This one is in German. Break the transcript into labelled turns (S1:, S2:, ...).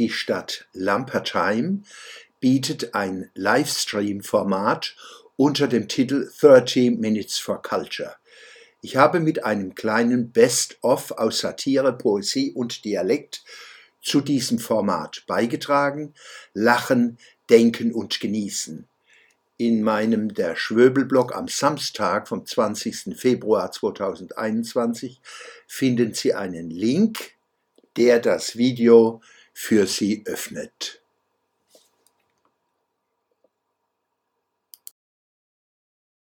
S1: Die Stadt Lampertheim bietet ein Livestream-Format unter dem Titel 30 Minutes for Culture. Ich habe mit einem kleinen Best-of aus Satire, Poesie und Dialekt zu diesem Format beigetragen. Lachen, denken und genießen. In meinem Der Schwöbelblog am Samstag vom 20. Februar 2021 finden Sie einen Link, der das Video für Sie öffnet.